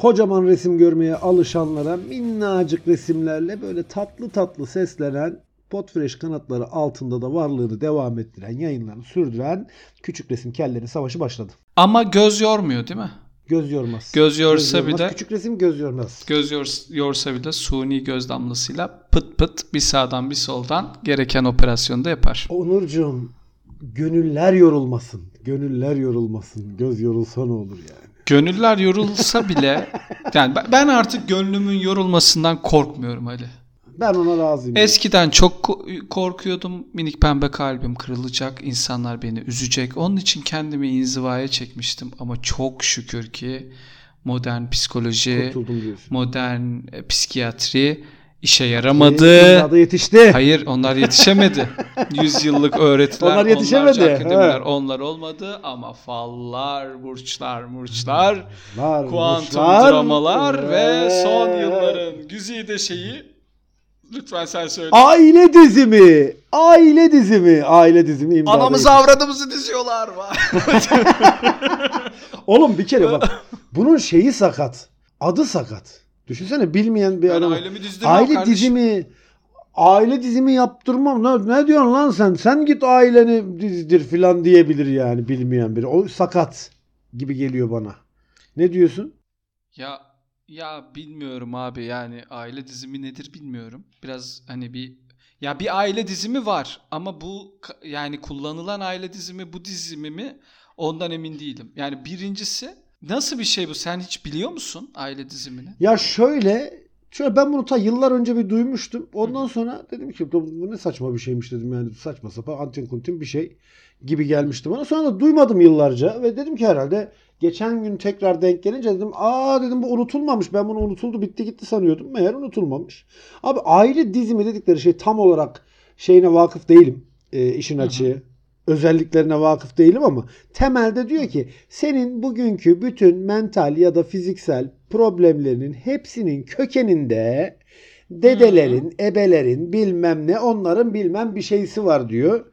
kocaman resim görmeye alışanlara minnacık resimlerle böyle tatlı tatlı seslenen Potfresh kanatları altında da varlığını devam ettiren, yayınlarını sürdüren Küçük Resim Kelleri Savaşı başladı. Ama göz yormuyor değil mi? Göz yormaz. Göz yorsa bir de Küçük resim göz yormaz. göz yor- yorsa bir de suni göz damlasıyla pıt pıt bir sağdan bir soldan gereken operasyonu da yapar. Onurcuğum gönüller yorulmasın. Gönüller yorulmasın. Göz yorulsa ne olur yani. Gönüller yorulsa bile yani ben- artık gönlümün yorulmasından korkmuyorum Ali. Ben ona razıyım. Eskiden çok ko- korkuyordum. Minik pembe kalbim kırılacak. insanlar beni üzecek. Onun için kendimi inzivaya çekmiştim. Ama çok şükür ki modern psikoloji, modern e, psikiyatri işe yaramadı. imdada yetişti. Hayır onlar yetişemedi. Yüzyıllık öğretiler, Onlar yetişemedi, akademiler onlar olmadı ama fallar, burçlar, murçlar, Var, kuantum var. dramalar ve Ee, son yılların güzide şeyi lütfen sen söyle. Aile dizimi. Aile dizimi. Aile dizimi imdada Anamızı avradımızı diziyorlar var. Oğlum bir kere bak. bunun şeyi sakat. Adı sakat. Düşünsene bilmeyen bir Ben adam. ailemi Aile kardeşim. dizimi aile dizimi yaptırmam. Ne, ne diyorsun lan sen? Sen git aileni dizdir filan diyebilir yani bilmeyen biri. O sakat gibi geliyor bana. Ne diyorsun? Ya ya bilmiyorum abi yani aile dizimi nedir bilmiyorum. Biraz hani bir ya bir aile dizimi var ama bu yani kullanılan aile dizimi bu dizimi mi ondan emin değilim. Yani birincisi nasıl bir şey bu sen hiç biliyor musun aile dizimini? Ya şöyle şöyle ben bunu ta yıllar önce bir duymuştum. Ondan sonra dedim ki bu ne saçma bir şeymiş dedim yani saçma sapan antin kuntin bir şey gibi gelmişti bana. Sonra da duymadım yıllarca ve dedim ki herhalde geçen gün tekrar denk gelince dedim aa dedim bu unutulmamış. Ben bunu unutuldu bitti gitti sanıyordum. Meğer unutulmamış. Abi aile dizimi dedikleri şey tam olarak şeyine vakıf değilim. e, işin Hı hı. Özelliklerine vakıf değilim ama temelde diyor ki senin bugünkü bütün mental ya da fiziksel problemlerinin hepsinin kökeninde dedelerin, ebelerin bilmem ne onların bilmem bir şeysi var diyor.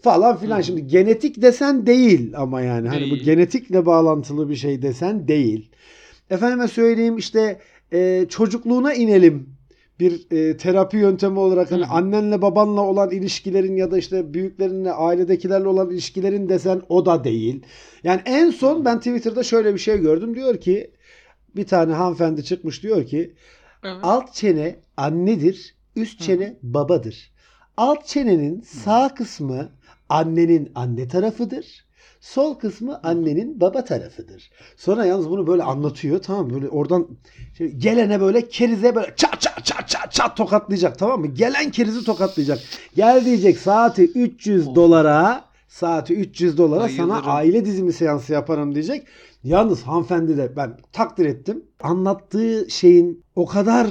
Falan filan. Hı. Şimdi genetik desen değil ama yani. Hani bu Değil. genetikle bağlantılı bir şey desen değil. Efendime söyleyeyim işte e, çocukluğuna inelim. Bir e, terapi yöntemi olarak hani Hı hı. annenle babanla olan ilişkilerin ya da işte büyüklerinle ailedekilerle olan ilişkilerin desen o da değil. Yani en son ben Twitter'da şöyle bir şey gördüm. Diyor ki bir tane hanımefendi çıkmış diyor ki Evet. alt çene annedir, üst çene babadır. Alt çenenin sağ kısmı annenin anne tarafıdır. Sol kısmı annenin baba tarafıdır. Sonra yalnız bunu böyle anlatıyor tamam? Böyle oradan şey, gelene böyle kerize böyle çat çat çat çat çat tokatlayacak tamam mı? Gelen kerizi tokatlayacak. Gel diyecek saati 300 Of. dolara saati 300 dolara sana Bayılırım. aile dizimi seansı yaparım diyecek. Yalnız hanımefendi de ben takdir ettim. Anlattığı şeyin o kadar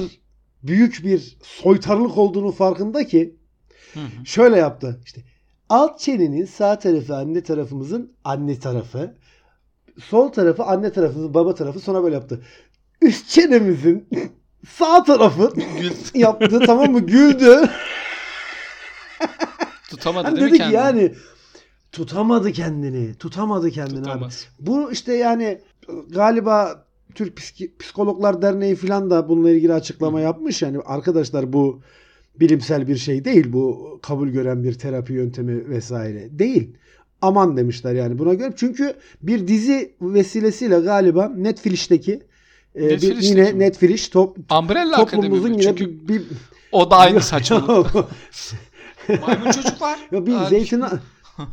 büyük bir soytarılık olduğunu farkında ki Hı hı. şöyle yaptı. İşte alt çenenin sağ tarafı anne tarafımızın anne tarafı. Sol tarafı anne tarafımızın baba tarafı. Sonra böyle yaptı. Üst çenemizin sağ tarafı yaptı tamam mı? Güldü. tutamadı Hani değil mi kendini? yani tutamadı kendini. Tutamadı kendini abi. Tutamaz. Bu işte yani galiba Türk Psiki- Psikologlar Derneği falan da bununla ilgili açıklama yapmış. Yani arkadaşlar bu bilimsel bir şey değil. Bu kabul gören bir terapi yöntemi vesaire değil. Aman demişler yani buna göre. Çünkü bir dizi vesilesiyle galiba Netflix'teki e, bir, yine mi? Netflix top, Umbrella toplumumuzun yine Çünkü bir, bir o da aynı saçmalık. Maymun çocuk var. Ya bir zeytin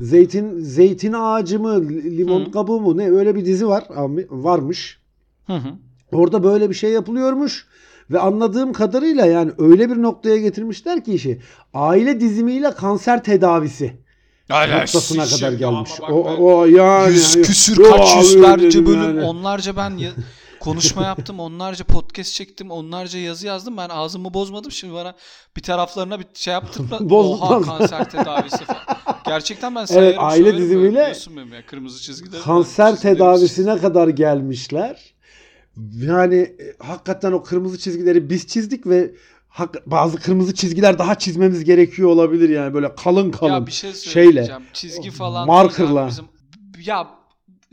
zeytin zeytin ağacı mı limon Hı. kabuğu mu ne öyle bir dizi var varmış. Hı hı. Orada böyle bir şey yapılıyormuş ve anladığım kadarıyla yani öyle bir noktaya getirmişler ki işi. Aile dizimiyle kanser tedavisi noktasına şey kadar ya, gelmiş. O, ben o yani yüz küsür Yo, kaç yüzlerce bölüm. yani. onlarca ben ya- konuşma yaptım onlarca podcast çektim onlarca yazı yazdım. Ben ağzımı bozmadım. Şimdi bana bir taraflarına bir şey yaptım da oha kanser tedavisi falan. Gerçekten ben sayarım aile söylerim böyle, dizimiyle ya, kırmızı çizgileri kanser çizgileri- tedavisine kadar gelmişler. Yani e, hakikaten o kırmızı çizgileri biz çizdik ve hak- bazı kırmızı çizgiler daha çizmemiz gerekiyor olabilir yani böyle kalın kalın. Ya bir şey şeyle. Çizgi falan. markerla. bizim- Ya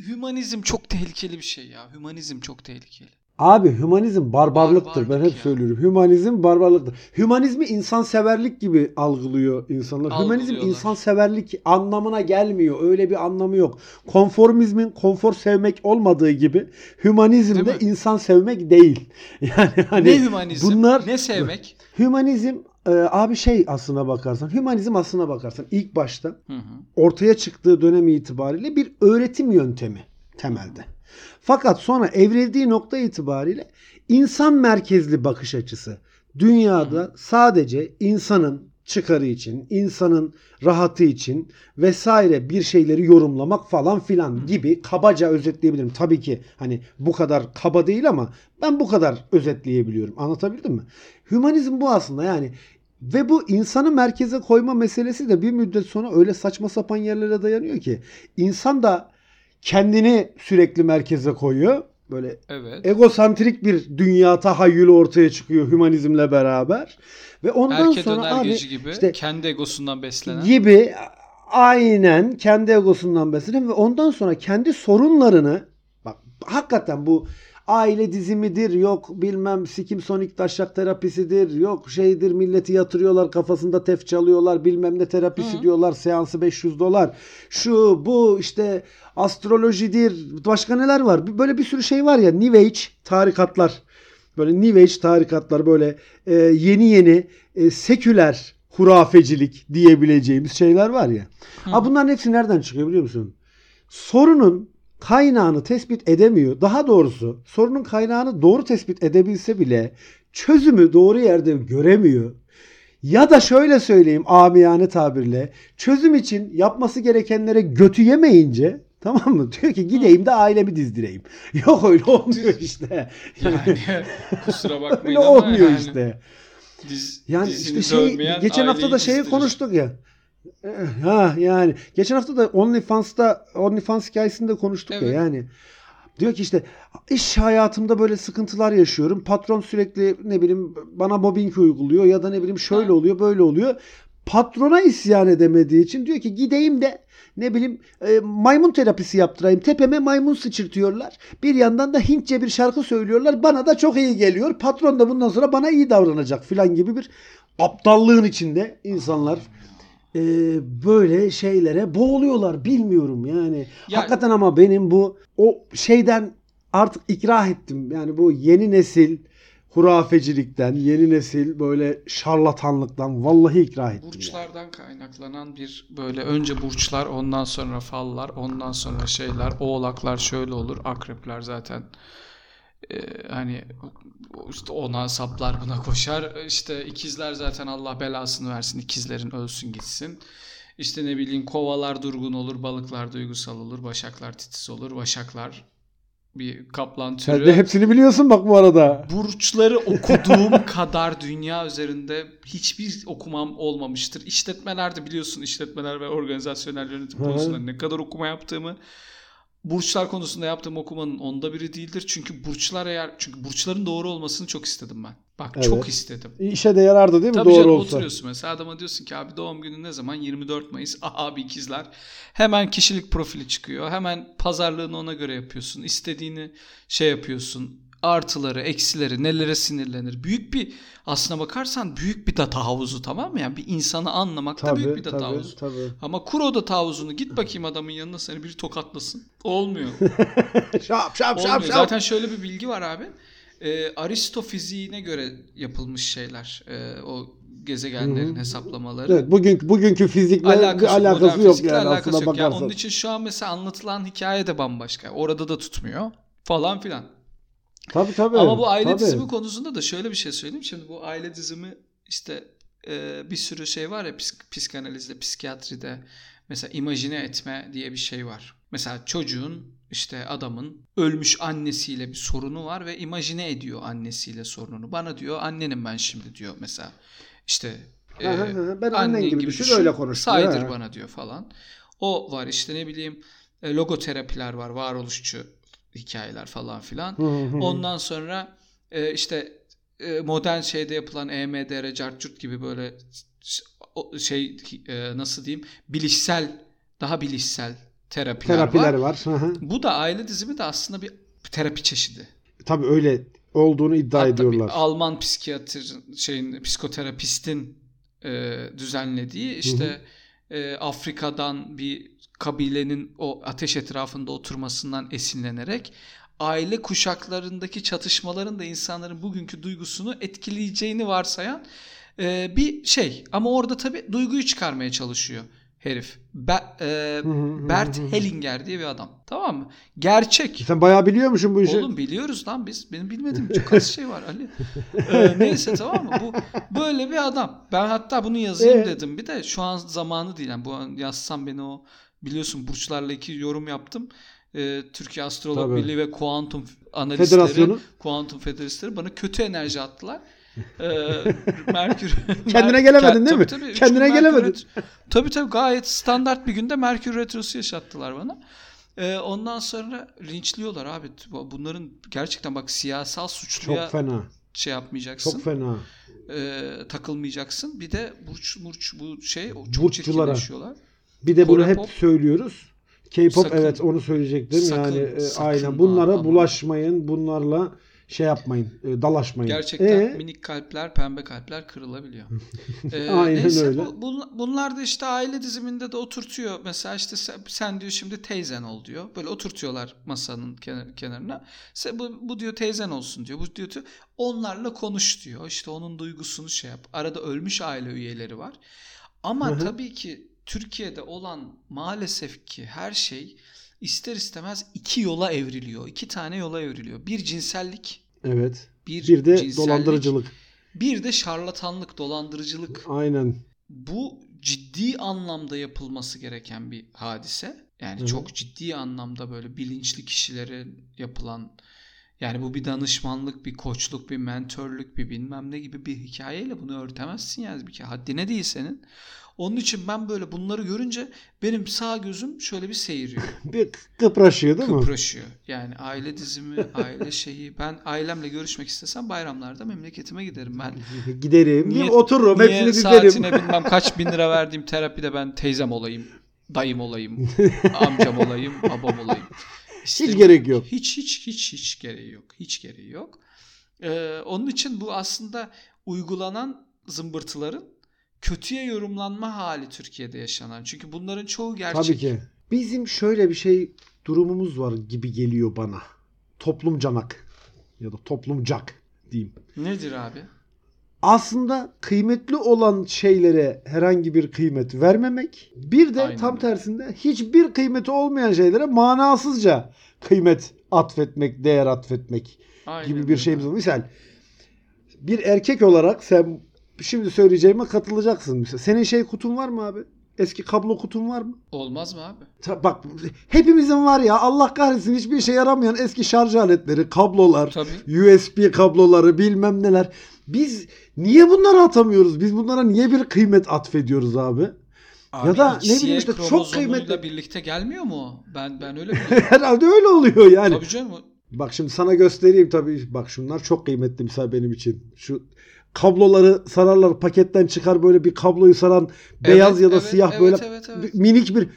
hümanizm çok tehlikeli bir şey ya. Hümanizm çok tehlikeli. Abi hümanizm barbarlıktır. Ben hep ya. söylüyorum. Hümanizm barbarlıktır. Hümanizmi insanseverlik gibi algılıyor insanlar. Hümanizm insanseverlik anlamına gelmiyor. Öyle bir anlamı yok. Konformizmin konfor sevmek olmadığı gibi hümanizm de insan sevmek değil. Yani hani ne hümanizm? bunlar ne sevmek? hümanizm e, abi şey aslına bakarsan hümanizm aslına bakarsan ilk başta Hı hı. ortaya çıktığı dönem itibariyle bir öğretim yöntemi temelde. Fakat sonra evrildiği nokta itibariyle insan merkezli bakış açısı. Dünyada sadece insanın çıkarı için, insanın rahatı için vesaire bir şeyleri yorumlamak falan filan gibi kabaca özetleyebilirim. Tabii ki hani bu kadar kaba değil ama ben bu kadar özetleyebiliyorum. Anlatabildim mi? Hümanizm bu aslında yani ve bu insanı merkeze koyma meselesi de bir müddet sonra öyle saçma sapan yerlere dayanıyor ki insan da kendini sürekli merkeze koyuyor. Böyle Evet. egosantrik bir dünya tahayyülü ortaya çıkıyor hümanizmle beraber. Ve ondan Erke sonra abi gibi işte kendi egosundan beslenen. gibi aynen kendi egosundan beslenen ve ondan sonra kendi sorunlarını bak hakikaten bu aile dizimidir yok bilmem sikim sonik taşak terapisidir yok şeydir milleti yatırıyorlar kafasında tef çalıyorlar bilmem ne terapisi Hı. diyorlar seansı 500 dolar şu bu işte astrolojidir başka neler var böyle bir sürü şey var ya New Age tarikatlar böyle New Age tarikatlar böyle e, yeni yeni e, seküler hurafecilik diyebileceğimiz şeyler var ya. Hı. Ha bunların hepsi nereden çıkıyor biliyor musun? Sorunun kaynağını tespit edemiyor. Daha doğrusu sorunun kaynağını doğru tespit edebilse bile çözümü doğru yerde göremiyor. Ya da şöyle söyleyeyim amiyane tabirle çözüm için yapması gerekenlere götü yemeyince tamam mı? Diyor ki gideyim de ailemi dizdireyim. Yok öyle olmuyor işte. Yani kusura bakmayın öyle ama olmuyor yani işte. Diz, Yani işte şey geçen hafta da şeyi konuştuk ya. Eh, Ha yani geçen hafta da OnlyFans'ta OnlyFans hikayesinde konuştuk Evet. ya yani. Diyor ki işte iş hayatımda böyle sıkıntılar yaşıyorum. Patron sürekli ne bileyim bana mobbing uyguluyor ya da ne bileyim şöyle oluyor böyle oluyor. Patrona isyan edemediği için diyor ki gideyim de ne bileyim e, maymun terapisi yaptırayım. Tepeme maymun sıçırtıyorlar. Bir yandan da Hintçe bir şarkı söylüyorlar. Bana da çok iyi geliyor. Patron da bundan sonra bana iyi davranacak filan gibi bir aptallığın içinde insanlar e, böyle şeylere boğuluyorlar. Bilmiyorum yani. Ya- Hakikaten ama benim bu o şeyden artık ikrah ettim. Yani bu yeni nesil hurafecilikten, yeni nesil böyle şarlatanlıktan vallahi ikrah ettim. yani. Burçlardan kaynaklanan bir böyle önce burçlar ondan sonra fallar ondan sonra şeyler oğlaklar şöyle olur akrepler zaten e, hani işte ona saplar buna koşar işte ikizler zaten Allah belasını versin ikizlerin ölsün gitsin işte ne bileyim kovalar durgun olur balıklar duygusal olur başaklar titiz olur başaklar bir kaplan Sen türü de hepsini biliyorsun bak bu arada. burçları okuduğum kadar dünya üzerinde hiçbir okumam olmamıştır. İşletmelerde biliyorsun işletmeler ve organizasyonel yönetim konusunda ne kadar okuma yaptığımı burçlar konusunda yaptığım okumanın onda biri değildir. Çünkü burçlar eğer çünkü burçların doğru olmasını çok istedim ben. Bak Evet. çok istedim. İşe de yarardı değil mi? Tabii Doğru canım olsa. oturuyorsun mesela adama diyorsun ki abi doğum günü ne zaman 24 Mayıs Aha abi ikizler hemen kişilik profili çıkıyor hemen pazarlığını ona göre yapıyorsun istediğini şey yapıyorsun artıları eksileri nelere sinirlenir büyük bir aslına bakarsan büyük bir data havuzu tamam mı yani bir insanı anlamakta büyük bir Tabii data tabii havuzu tabii. ama kur o data havuzunu git bakayım adamın yanına seni bir tokatlasın olmuyor şap şap Olmuyor. şap şap. Zaten şöyle bir bilgi var abi. Ee, Aristo fiziğine göre yapılmış şeyler. Ee, o gezegenlerin Hı hı. hesaplamaları. Evet, bugün bugünkü fizikle Alakası, alakası yok yani alakası aslında yok. Yani bakarsan. onun için şu an mesela anlatılan hikaye de bambaşka. Orada da tutmuyor falan filan. Tabii tabii. Ama bu aile tabii. dizimi konusunda da şöyle bir şey söyleyeyim. Şimdi bu aile dizimi işte e, bir sürü şey var ya psik- psikanalizde, psikiyatride mesela imajine etme diye bir şey var. Mesela çocuğun işte adamın ölmüş annesiyle bir sorunu var ve imajine ediyor annesiyle sorununu. Bana diyor annenim ben şimdi diyor mesela. İşte e. Ben annen gibi gibi düşün, düşün, öyle konuş Saydır ha. bana diyor falan. O var işte ne bileyim e, logoterapiler var, varoluşçu hikayeler falan filan. Hı hı hı. Ondan sonra e, işte e, modern şeyde yapılan EMDR, cartçurt gibi böyle şey e, nasıl diyeyim bilişsel daha bilişsel terapiler, terapiler var. var. Hı hı. Bu da aile dizimi de aslında bir terapi çeşidi. tabii öyle olduğunu iddia Hatta ediyorlar. bir Alman psikiyatr şeyin psikoterapistin e, düzenlediği işte e, Afrika'dan bir kabilenin o ateş etrafında oturmasından esinlenerek aile kuşaklarındaki çatışmaların da insanların bugünkü duygusunu etkileyeceğini varsayan e, bir şey. Ama orada tabii duyguyu çıkarmaya çalışıyor herif. Be- e, Bert. Hellinger diye bir adam. Tamam mı? Gerçek. Sen bayağı biliyormuşsun bu işi. Oğlum biliyoruz lan biz. Benim bilmediğim çok az şey var Ali. Ee, neyse tamam mı? Bu böyle bir adam. Ben hatta bunu yazayım Ee? dedim. Bir de şu an zamanı değil. Yani bu an yazsam beni o biliyorsun burçlarla iki yorum yaptım. Ee, Türkiye Astrolog Tabii. Birliği ve kuantum analistleri, Federasyonu. kuantum federalistleri bana kötü enerji attılar. Ee, Merkür Kendine gelemedin değil mi? Tabii, tabii, Kendine Merkür gelemedin. ret- Tabii tabii gayet standart bir günde Merkür Retrosu yaşattılar bana. Ee, ondan sonra linçliyorlar abi. Bunların gerçekten bak siyasal suçluya Çok fena. şey yapmayacaksın. Çok fena. e, takılmayacaksın. Bir de burç burç bu şey çok Burççulara. çirkinleşiyorlar. Bir de bunu hep söylüyoruz. K-pop Sakın. evet onu söyleyecektim. Sakın, yani e, sakın aynen bunlara ama. bulaşmayın. Bunlarla şey yapmayın. e, dalaşmayın. Gerçekten Ee? minik kalpler, pembe kalpler kırılabiliyor. Ee, Aynen neyse, öyle. Bu, bu- bunlar da işte aile diziminde de oturtuyor. Mesela işte sen, sen diyor şimdi teyzen ol diyor. Böyle oturtuyorlar masanın kenar, kenarına. Sen, bu, bu diyor teyzen olsun diyor. Bu diyor onlarla konuş diyor. İşte onun duygusunu şey yap. Arada ölmüş aile üyeleri var. Ama Hı hı. tabii ki Türkiye'de olan maalesef ki her şey ister istemez iki yola evriliyor. İki tane yola evriliyor. Bir cinsellik, Evet. bir, Bir de cinsellik, dolandırıcılık. bir de şarlatanlık, dolandırıcılık. Aynen. Bu ciddi anlamda yapılması gereken bir hadise. Yani Hı çok ciddi anlamda böyle bilinçli kişilere yapılan yani bu bir danışmanlık, bir koçluk, bir mentörlük, bir bilmem ne gibi bir hikayeyle bunu örtemezsin yani bir haddine değil senin. Onun için ben böyle bunları görünce benim sağ gözüm şöyle bir seyiriyor. Bir kıpraşıyor değil mi? Kıpraşıyor. Yani aile dizimi, aile şeyi. Ben ailemle görüşmek istesem bayramlarda memleketime giderim ben. Giderim. Niye- otururum. Niye hepsini saatine bilmem kaç bin lira verdiğim terapide ben teyzem olayım, dayım olayım, amcam olayım, babam olayım. Hiç gerek yok. Hiç hiç hiç hiç gereği yok. Hiç gereği yok. Ee, onun için bu aslında uygulanan zımbırtıların kötüye yorumlanma hali Türkiye'de yaşanan. Çünkü bunların çoğu gerçek. Tabii ki. Bizim şöyle bir şey durumumuz var gibi geliyor bana. Toplumcanak ya da toplumcak diyeyim. Nedir abi? Aslında kıymetli olan şeylere herhangi bir kıymet vermemek. Bir de Aynen tam tersinde hiçbir kıymeti olmayan şeylere manasızca kıymet atfetmek, değer atfetmek Aynen gibi bir şeyimiz var. Misal bir erkek olarak sen şimdi söyleyeceğime katılacaksın. Mesela senin şey kutun var mı abi? Eski kablo kutun var mı? Olmaz mı abi? Ta- Bak hepimizin var ya Allah kahretsin hiçbir işe yaramayan eski şarj aletleri, kablolar, Tabii. USB kabloları bilmem neler. Biz niye bunları atamıyoruz? Biz bunlara niye bir kıymet atfediyoruz abi? Ya da ne bileyim işte çok kıymetli- birlikte gelmiyor mu? Ben ben öyle biliyorum. Herhalde öyle oluyor yani. Tabii canım. Bak şimdi sana göstereyim tabii. Bak şunlar çok kıymetli misal benim için. Şu kabloları sararlar paketten çıkar böyle bir kabloyu saran beyaz Evet, ya da evet, siyah evet, böyle evet, evet. minik bir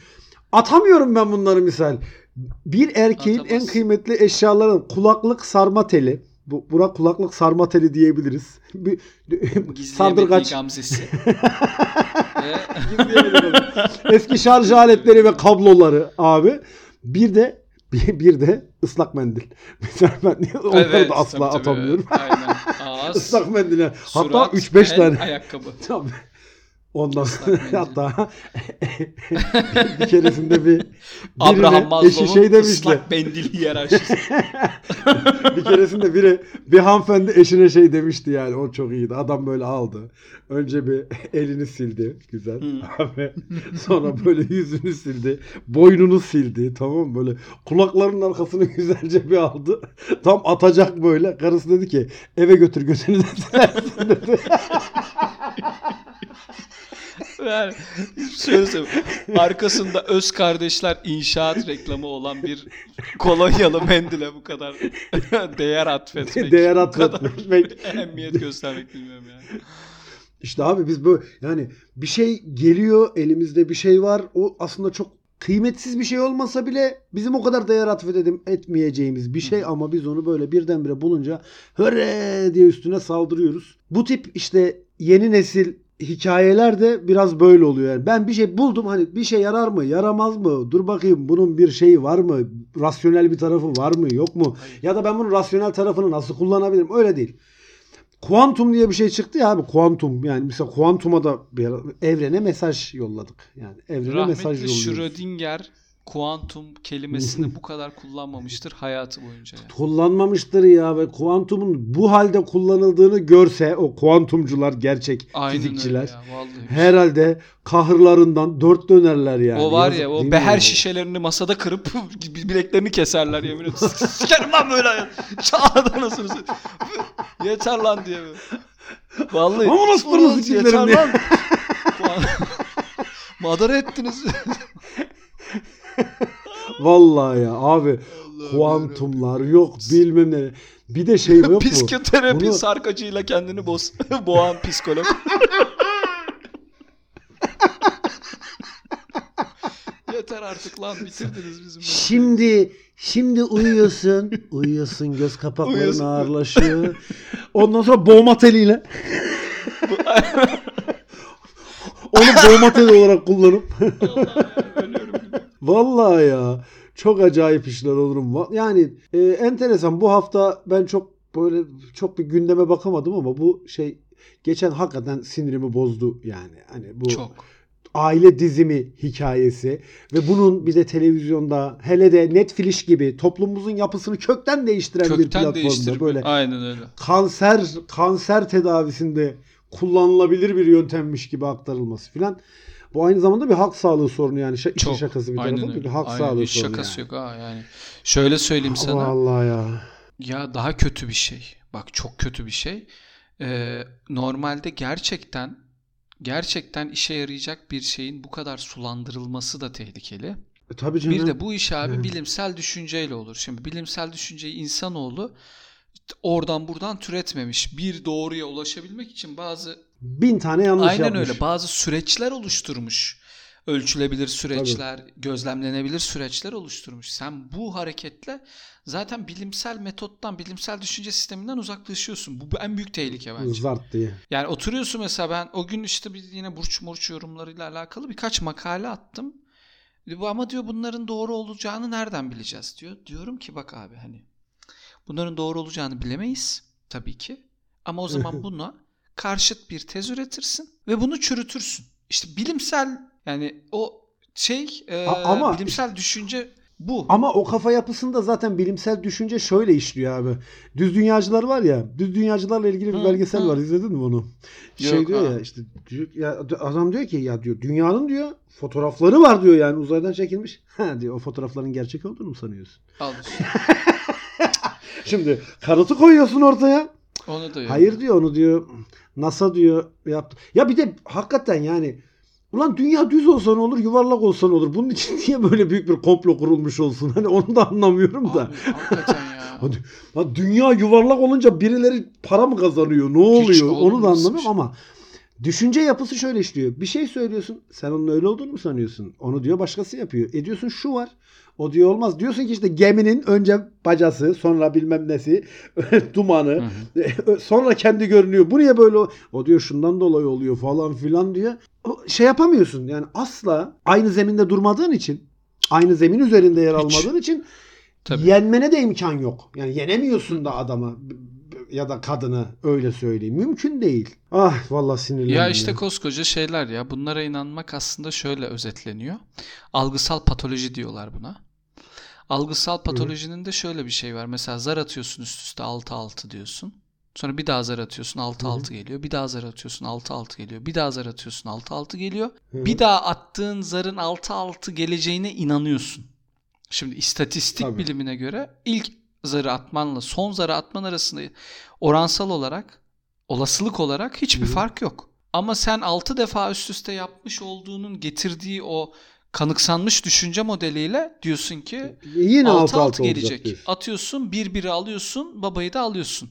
atamıyorum ben bunları misal. Bir erkeğin en Atamazsın. kıymetli eşyaların kulaklık sarma teli. Bu buna kulaklık sarma teli diyebiliriz. Bir, gamzesi. Ve eski şarj aletleri ve kabloları abi. Bir de bir de ıslak mendil. Mesela ben onları Evet, da asla tabii, tabii. atamıyorum. Aynen. Ağız, Islak mendil. Hatta surat, 3-5 el, tane. ayakkabı. Tabii. Ondan sonra hatta bir keresinde bir Abraham Maslow'un şey demişti. ıslak mendil hiyerarşisi. bir keresinde biri bir hanımefendi eşine şey demişti yani o çok iyiydi. Adam böyle aldı. Önce bir elini sildi. Güzel. Abi. Sonra böyle yüzünü sildi. Boynunu sildi. Tamam mı? Böyle kulaklarının arkasını güzelce bir aldı. Tam atacak böyle. Karısı dedi ki eve götür gözünü de silersin dedi. Yani şöyle söyleyeyim. Arkasında öz kardeşler inşaat reklamı olan bir kolonyalı mendile bu kadar değer atfetmek. Değer atfetmek. Ehemmiyet göstermek bilmiyorum yani. İşte abi biz böyle yani bir şey geliyor elimizde bir şey var o aslında çok kıymetsiz bir şey olmasa bile bizim o kadar değer atfedelim etmeyeceğimiz bir şey ama biz onu böyle birdenbire bulunca höre diye üstüne saldırıyoruz. Bu tip işte yeni nesil hikayeler de biraz böyle oluyor. Yani ben bir şey buldum hani bir şey yarar mı yaramaz mı dur bakayım bunun bir şeyi var mı rasyonel bir tarafı var mı yok mu Hayır. ya da ben bunun rasyonel tarafını nasıl kullanabilirim öyle değil. Kuantum diye bir şey çıktı ya abi kuantum yani mesela kuantuma da bir evrene mesaj yolladık. Yani evrene mesaj Rahmetli yolluyoruz. Schrödinger kuantum kelimesini bu kadar kullanmamıştır hayatı boyunca. Yani. Kullanmamıştır ya ve kuantumun bu halde kullanıldığını görse o kuantumcular gerçek Aynen fizikçiler ya herhalde kahırlarından dört dönerler yani. o var Yazık ya o beher yani? şişelerini masada kırıp bileklerini keserler yemin ederim. Sikerim lan böyle. Çağırdı anasını. Yeter lan diye. böyle. Vallahi. Ama nasıl fırlasın yeter lan. Madara ettiniz. Vallahi ya abi kuantumlar yok bilmem ne. Bir de şey yok mu? Psikoterapi Bunu- sarkacıyla kendini boz boğan psikolog. Yeter artık lan bitirdiniz bizim. Şimdi şimdi uyuyorsun. uyuyorsun göz kapakların Uyuyorsun. ağırlaşıyor. Ondan sonra boğma teliyle. Onu boğma teli olarak kullanıp. Ölüyorum. Vallahi ya. Çok acayip işler olurum. Yani e, enteresan. Bu hafta ben çok böyle çok bir gündeme bakamadım ama bu şey geçen hakikaten sinirimi bozdu yani. Hani bu Çok. aile dizimi hikayesi ve bunun bir de televizyonda hele de Netflix gibi toplumumuzun yapısını kökten değiştiren bir Kökten platformda değiştirme. böyle Aynen öyle. kanser kanser tedavisinde kullanılabilir bir yöntemmiş gibi aktarılması filan. Bu aynı zamanda bir halk sağlığı sorunu yani. Ş- Çok. şakası bir tarafa bir halk Aynen. sağlığı Hiç sorunu şakası yani. yok ha yani. Şöyle söyleyeyim sana. Vallahi ya. Ya daha kötü bir şey. Bak çok kötü bir şey. Ee, normalde gerçekten gerçekten işe yarayacak bir şeyin bu kadar sulandırılması da tehlikeli. E, tabii canım. Bir de bu iş abi Evet. bilimsel düşünceyle olur. Şimdi bilimsel düşünceyi insanoğlu oradan buradan türetmemiş. Bir doğruya ulaşabilmek için bazı bin tane yanlış aynen yapmış. öyle bazı süreçler oluşturmuş. Ölçülebilir süreçler, gözlemlenebilir süreçler oluşturmuş. Sen bu hareketle zaten bilimsel metottan, bilimsel düşünce sisteminden uzaklaşıyorsun. Bu en büyük tehlike bence. Zart diye. Yani oturuyorsun mesela ben o gün işte bir yine burç murç yorumlarıyla alakalı birkaç makale attım. Ama diyor bunların doğru olacağını nereden bileceğiz diyor. Diyorum ki bak abi hani bunların doğru olacağını bilemeyiz tabii ki. Ama o zaman buna karşıt bir tez üretirsin ve bunu çürütürsün. İşte bilimsel yani o şey e, ama- bilimsel düşünce bu. Ama o kafa yapısında zaten bilimsel düşünce şöyle işliyor abi. Düz dünyacılar var ya. Düz dünyacılarla ilgili bir belgesel hı. var. İzledin mi onu? Şey Yok diyor abi. ya işte ya adam diyor ki ya diyor dünyanın diyor fotoğrafları var diyor yani uzaydan çekilmiş. Ha diyor o fotoğrafların gerçek olduğunu mu sanıyorsun? Al. Şimdi kanıtı koyuyorsun ortaya. Onu da yok. Hayır diyor onu diyor NASA diyor yaptı. Ya bir de hakikaten yani ulan dünya düz olsa ne olur yuvarlak olsa ne olur? Bunun için niye böyle büyük bir komplo kurulmuş olsun? Hani onu da anlamıyorum da. Abi, hakikaten ya. Dünya yuvarlak olunca birileri para mı kazanıyor? Ne oluyor? Onu da anlamıyorum ama düşünce yapısı şöyle işliyor. Bir şey söylüyorsun. Sen onun öyle olduğunu mu sanıyorsun? Onu diyor başkası yapıyor. E diyorsun şu var. O diyor olmaz. Diyorsun ki işte geminin önce bacası, sonra bilmem nesi, dumanı, sonra kendi görünüyor. Bu niye böyle? o- diyor şundan dolayı oluyor falan filan diyor. O Şey yapamıyorsun. Yani asla aynı zeminde durmadığın için, aynı zemin üzerinde yer Hiç. almadığın için Tabii. yenmene de imkan yok. Yani yenemiyorsun da adamı ya da kadını öyle söyleyeyim. Mümkün değil. Ah vallahi sinirlendim. Ya işte koskoca şeyler ya. Bunlara inanmak aslında şöyle özetleniyor. Algısal patoloji diyorlar buna. Algısal patolojinin de şöyle bir şey var. Mesela zar atıyorsun üst üste 6-6 diyorsun. Sonra bir daha zar atıyorsun 6-6 geliyor. Bir daha zar atıyorsun 6-6 geliyor. Bir daha zar atıyorsun 6-6 geliyor. Hı. Bir daha attığın zarın 6-6 geleceğine inanıyorsun. Şimdi istatistik Tabii. bilimine göre ilk zarı atmanla son zarı atman arasında oransal olarak olasılık olarak hiçbir Hı fark yok. Ama sen 6 defa üst üste yapmış olduğunun getirdiği o kanıksanmış düşünce modeliyle diyorsun ki Yine altı altı alt altı olacak gelecek. diyorsun. Atıyorsun bir biri alıyorsun babayı da alıyorsun.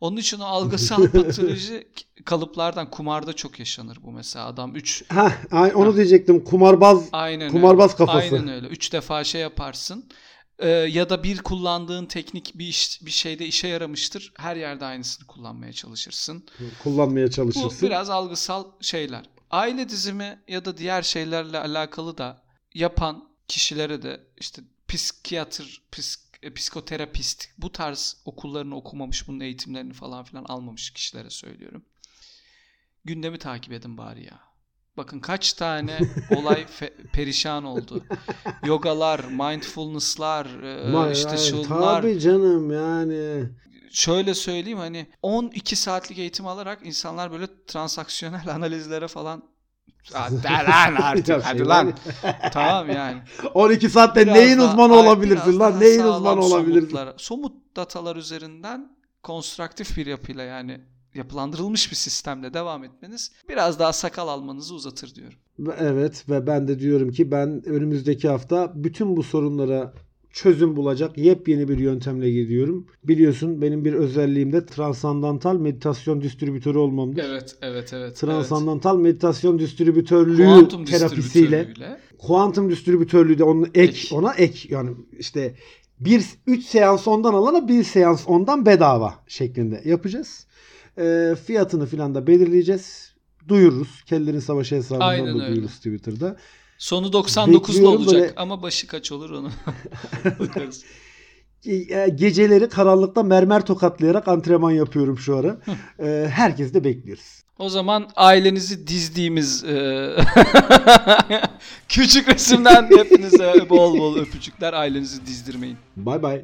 Onun için o algısal patolojik kalıplardan kumarda çok yaşanır bu mesela. Adam 3 Heh, ay- onu diyecektim. Kumarbaz aynen Kumarbaz öyle. kafası. Aynen öyle. 3 defa şey yaparsın. Ee, ya da bir kullandığın teknik bir iş, bir şeyde işe yaramıştır. Her yerde aynısını kullanmaya çalışırsın. kullanmaya Bu çalışırsın. biraz algısal şeyler. Aile dizimi ya da diğer şeylerle alakalı da yapan kişilere de işte psikiyatr, psik, e, psikoterapist bu tarz okullarını okumamış, bunun eğitimlerini falan filan almamış kişilere söylüyorum. Gündemi takip edin bari ya. Bakın kaç tane olay fe- perişan oldu. Yogalar, mindfulness'lar, e, Ma- işte şunlar, Tabii canım yani. şöyle söyleyeyim hani 12 saatlik eğitim alarak insanlar böyle transaksiyonel analizlere falan "Aa, de lan artık hadi şey lan. tamam yani. 12 saatte Biraz neyin uzmanı olabilirsin lan? Neyin uzmanı olabilirsin? somutlara- Somut datalar üzerinden konstruktif bir yapıyla yani yapılandırılmış bir sistemle devam etmeniz biraz daha sakal almanızı uzatır diyorum. Ve- Evet ve ben de diyorum ki ben önümüzdeki hafta bütün bu sorunlara çözüm bulacak yepyeni bir yöntemle gidiyorum. Biliyorsun benim bir özelliğim de transandantal meditasyon distribütörü olmamdır. Evet, evet, evet. Transandantal meditasyon distribütörlüğü Kuantum terapisiyle kuantum distribütörlüğü de onun ek, Ek. ona ek yani işte bir 3 seans ondan alana bir seans ondan bedava şeklinde yapacağız. Ee, fiyatını filan da belirleyeceğiz. Duyururuz. Kellerin Savaşı hesabından Aynen da öyle. duyururuz Twitter'da. Sonu 99'da Bekliyorum olacak böyle- ama başı kaç olur onu bakarız. E, Geceleri karanlıkta mermer tokatlayarak antrenman yapıyorum şu ara. Ee, herkes de bekliyoruz. O zaman ailenizi dizdiğimiz e, küçük resimden hepinize bol bol öpücükler. Ailenizi dizdirmeyin. Bay bay.